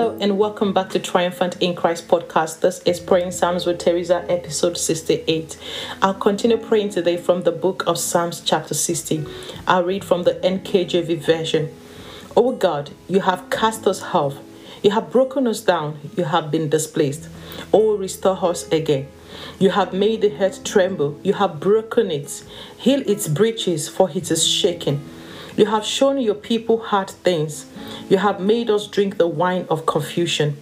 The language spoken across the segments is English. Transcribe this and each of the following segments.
Hello and welcome back to Triumphant in Christ podcast. This is Praying Psalms with Theresa, episode 68. I'll continue praying today from the book of Psalms, chapter 60. I'll read from the NKJV version. O God, you have cast us off, you have broken us down, you have been displaced. O restore us again. You have made the earth tremble, you have broken it, heal its breaches, for it is shaken. You have shown your people hard things. You have made us drink the wine of confusion.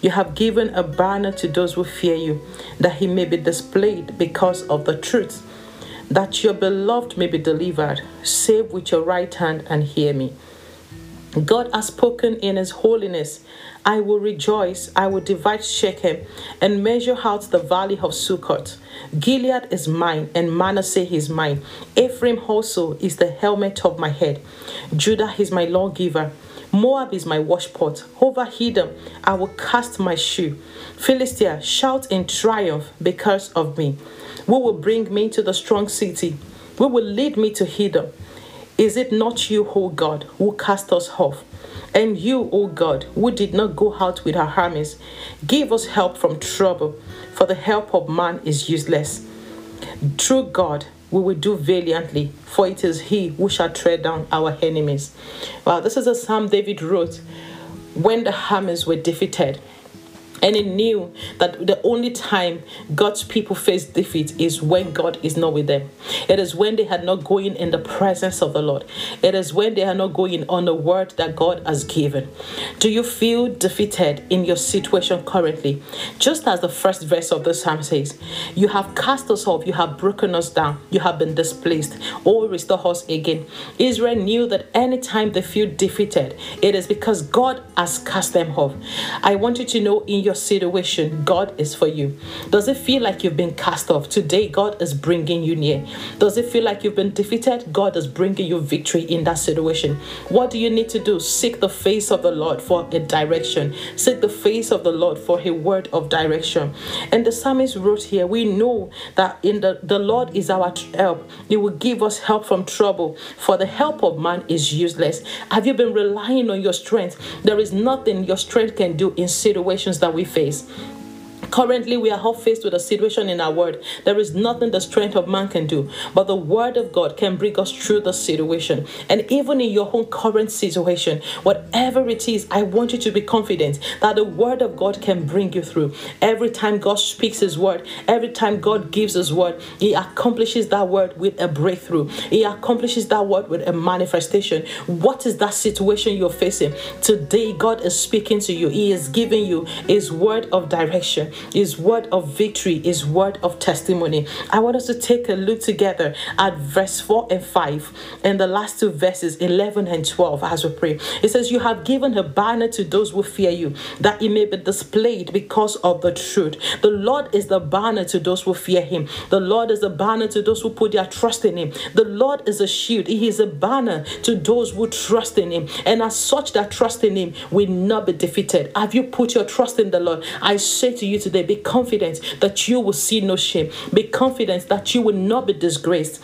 You have given a banner to those who fear you, that he may be displayed because of the truth, that your beloved may be delivered. Save with your right hand and hear me. God has spoken in his holiness. I will rejoice, I will divide Shechem and measure out the valley of Succoth. Gilead is mine, and Manasseh is mine. Ephraim also is the helmet of my head. Judah is my lawgiver. Moab is my washpot. Over Edom I will cast my shoe. Philistia, shout in triumph because of me. Who will bring me to the strong city? Who will lead me to Edom? Is it not you, O God, who cast us off? And you, O God, who did not go out with our armies, give us help from trouble, for the help of man is useless. Through God, we will do valiantly, for it is He who shall tread down our enemies. Well, this is a psalm David wrote when the armies were defeated. And he knew that the only time God's people face defeat is when God is not with them. It is when they are not going in the presence of the Lord. It is when they are not going on the word that God has given. Do you feel defeated in your situation currently? Just as the first verse of the psalm says, You have cast us off, you have broken us down, you have been displaced. Oh, restore us again. Israel knew that anytime they feel defeated, it is because God has cast them off. I want you to know in your your situation, God is for you. Does it feel like you've been cast off? Today, God is bringing you near. Does it feel like you've been defeated? God is bringing you victory in that situation. What do you need to do? Seek the face of the Lord for a direction. Seek the face of the Lord for a word of direction. And the psalmist wrote here, we know that in the, the Lord is our help. He will give us help from trouble. For the help of man is useless. Have you been relying on your strength? There is nothing your strength can do in situations that we we face. Currently, we are all faced with a situation in our world. There is nothing the strength of man can do, but the word of God can bring us through the situation. And even in your own current situation, whatever it is, I want you to be confident that the word of God can bring you through. Every time God speaks his word, every time God gives his word, he accomplishes that word with a breakthrough. He accomplishes that word with a manifestation. What is that situation you're facing? Today, God is speaking to you. He is giving you his word of direction his word of victory, is word of testimony. I want us to take a look together at verse 4 and 5 and the last two verses 11 and 12 as we pray. It says, You have given a banner to those who fear you, that it may be displayed because of the truth. The Lord is the banner to those who fear him. The Lord is the banner to those who put their trust in him. The Lord is a shield. He is a banner to those who trust in him. And as such that trust in him will not be defeated. Have you put your trust in the Lord? I say to you today, today, be confident that you will see no shame. Be confident that you will not be disgraced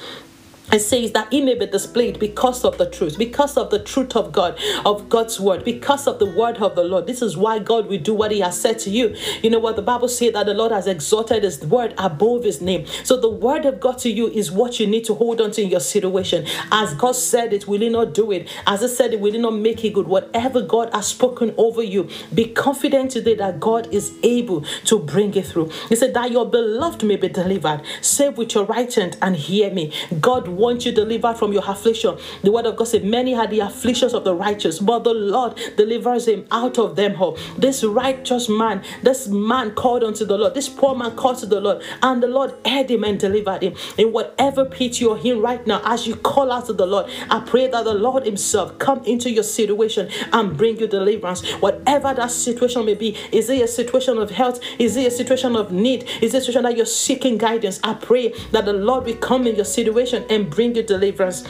it says that he may be displayed because of the truth, because of the truth of God, of God's word, because of the word of the Lord. This is why God will do what he has said to you. You know what the Bible says that the Lord has exalted his word above his name. So the word of God to you is what you need to hold on to in your situation. As God said it, will he not do it? As I said it, will he not make it good? Whatever God has spoken over you, be confident today that God is able to bring it through. He said that your beloved may be delivered. Save with your right hand and hear me. God want you delivered from your affliction. The word of God said, Many are the afflictions of the righteous, but the Lord delivers him out of them all. This righteous man, this man called unto the Lord, this poor man called to the Lord, and the Lord heard him and delivered him. In whatever pit you're in right now, as you call out to the Lord, I pray that the Lord Himself come into your situation and bring you deliverance. Whatever that situation may be, is it a situation of health? Is it a situation of need? Is it a situation that you're seeking guidance? I pray that the Lord will come in your situation and bring you deliverance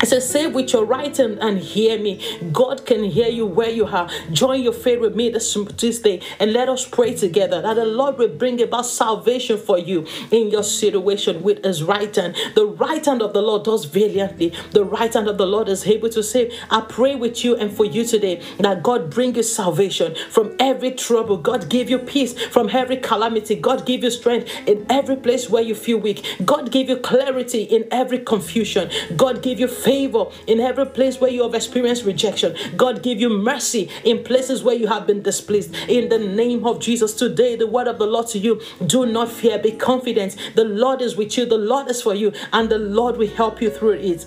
I said, say with your right hand and hear me. God can hear you where you are. Join your faith with me this, this day and let us pray together that the Lord will bring about salvation for you in your situation with his right hand. The right hand of the Lord does valiantly. The right hand of the Lord is able to save. I pray with you and for you today that God bring you salvation from every trouble. God give you peace from every calamity. God give you strength in every place where you feel weak. God give you clarity in every confusion. God give you favor in every place where you have experienced rejection. God give you mercy in places where you have been displeased. In the name of Jesus, today, the word of the Lord to you do not fear, be confident. The Lord is with you, the Lord is for you, and the Lord will help you through it.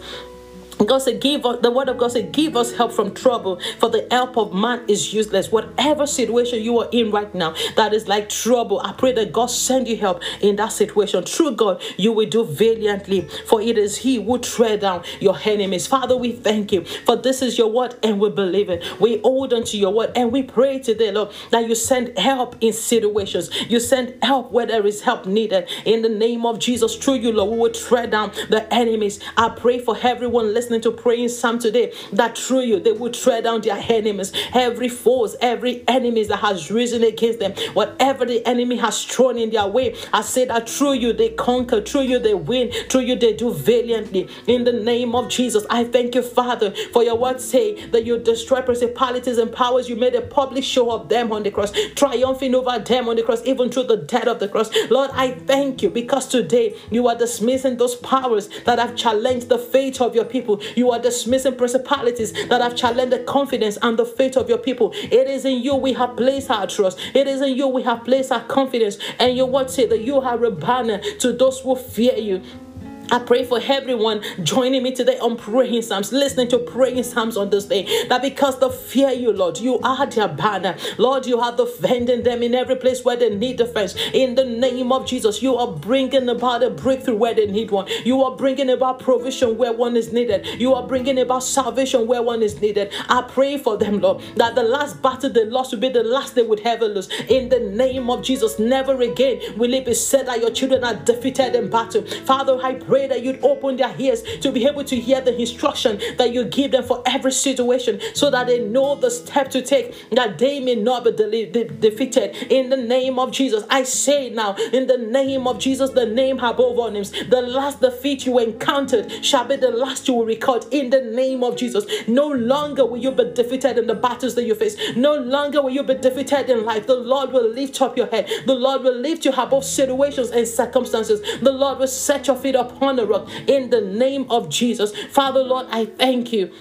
God said, give us the word of God said, give us help from trouble, for the help of man is useless. Whatever situation you are in right now that is like trouble, I pray that God send you help in that situation. Through God, you will do valiantly, for it is He who tread down your enemies. Father, we thank you, for this is your word, and we believe it. We hold on to your word, and we pray today, Lord, that you send help in situations. You send help where there is help needed. In the name of Jesus, through you, Lord, we will tread down the enemies. I pray for everyone listening listening to praying Psalm today, that through you they will tread down their enemies, every force, every enemies that has risen against them, whatever the enemy has thrown in their way. I say that through you they conquer, through you they win, through you they do valiantly. In the name of Jesus, I thank you, Father, for your word say that you destroy principalities and powers. You made a public show of them on the cross, triumphing over them on the cross, even through the death of the cross. Lord, I thank you because today you are dismissing those powers that have challenged the faith of your people. You are dismissing principalities that have challenged the confidence and the faith of your people. It is in you we have placed our trust. It is in you we have placed our confidence. And your word say that you are a banner to those who fear you. I pray for everyone joining me today on praying Psalms, listening to praying Psalms on this day. That because they fear you, Lord, you are their banner. Lord, you are defending them in every place where they need defense. In the name of Jesus, you are bringing about a breakthrough where they need one. You are bringing about provision where one is needed. You are bringing about salvation where one is needed. I pray for them, Lord, that the last battle they lost will be the last they would ever lose. In the name of Jesus, never again will it be said that your children are defeated in battle. Father, I pray pray that you'd open their ears to be able to hear the instruction that you give them for every situation so that they know the step to take, that they may not be de- de- defeated. In the name of Jesus, I say now, in the name of Jesus, the name above all names, the last defeat you encountered shall be the last you will record in the name of Jesus. No longer will you be defeated in the battles that you face. No longer will you be defeated in life. The Lord will lift up your head. The Lord will lift you above situations and circumstances. The Lord will set your feet upon rock in the name of Jesus. Father, Lord, I thank you.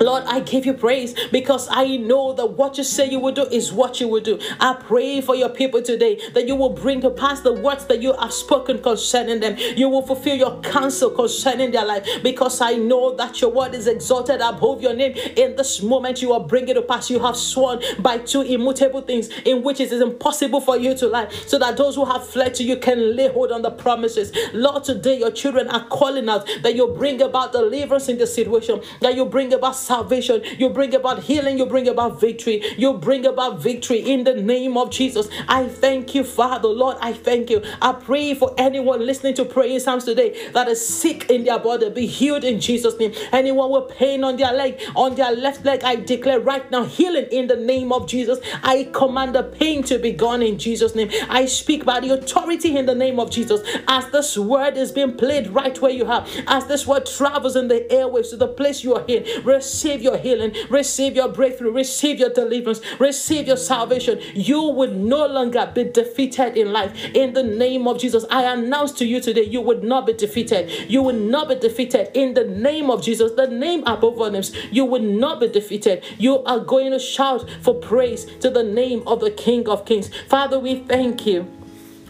Lord, I give you praise because I know that what you say you will do is what you will do. I pray for your people today that you will bring to pass the words that you have spoken concerning them. You will fulfill your counsel concerning their life because I know that your word is exalted above your name. In this moment, you are bringing to pass. You have sworn by two immutable things in which it is impossible for you to lie, so that those who have fled to you can lay hold on the promises. Lord, today your children are calling out that you bring about deliverance in the situation, that you bring about salvation. You bring about healing. You bring about victory. You bring about victory in the name of Jesus. I thank you, Father. Lord, I thank you. I pray for anyone listening to praying Psalms today that is sick in their body, be healed in Jesus' name. Anyone with pain on their leg, on their left leg, I declare right now healing in the name of Jesus. I command the pain to be gone in Jesus' name. I speak by the authority in the name of Jesus. As this word is being played right where you are, as this word travels in the airwaves to the place you are in, receive receive your healing, receive your breakthrough, receive your deliverance, receive your salvation. You would no longer be defeated in life. In the name of Jesus, I announce to you today, you would not be defeated. You would not be defeated in the name of Jesus, the name above all names. You would not be defeated. You are going to shout for praise to the name of the King of Kings. Father, we thank you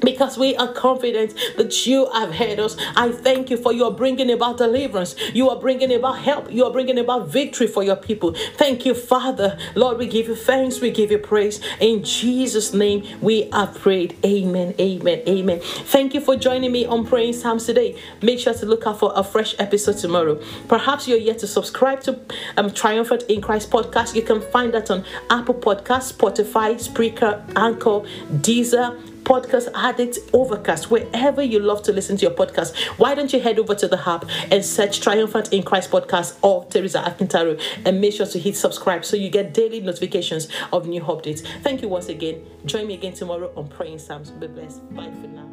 because we are confident that you have heard us. I thank you for you are bringing about deliverance. You are bringing about help. You are bringing about victory for your people. Thank you, Father. Lord, we give you thanks. We give you praise. In Jesus' name, we are prayed. Amen. Amen. Amen. Thank you for joining me on Praying Psalms today. Make sure to look out for a fresh episode tomorrow. Perhaps you're yet to subscribe to um, Triumphant in Christ podcast. You can find that on Apple Podcasts, Spotify, Spreaker, Anchor, Deezer Podcast Addict, Overcast, wherever you love to listen to your podcast. Why don't you head over to the hub and search Triumphant in Christ Podcast or Theresa Akintaro and make sure to hit subscribe so you get daily notifications of new updates. Thank you once again. Join me again tomorrow on Praying Psalms. Be blessed. Bye for now.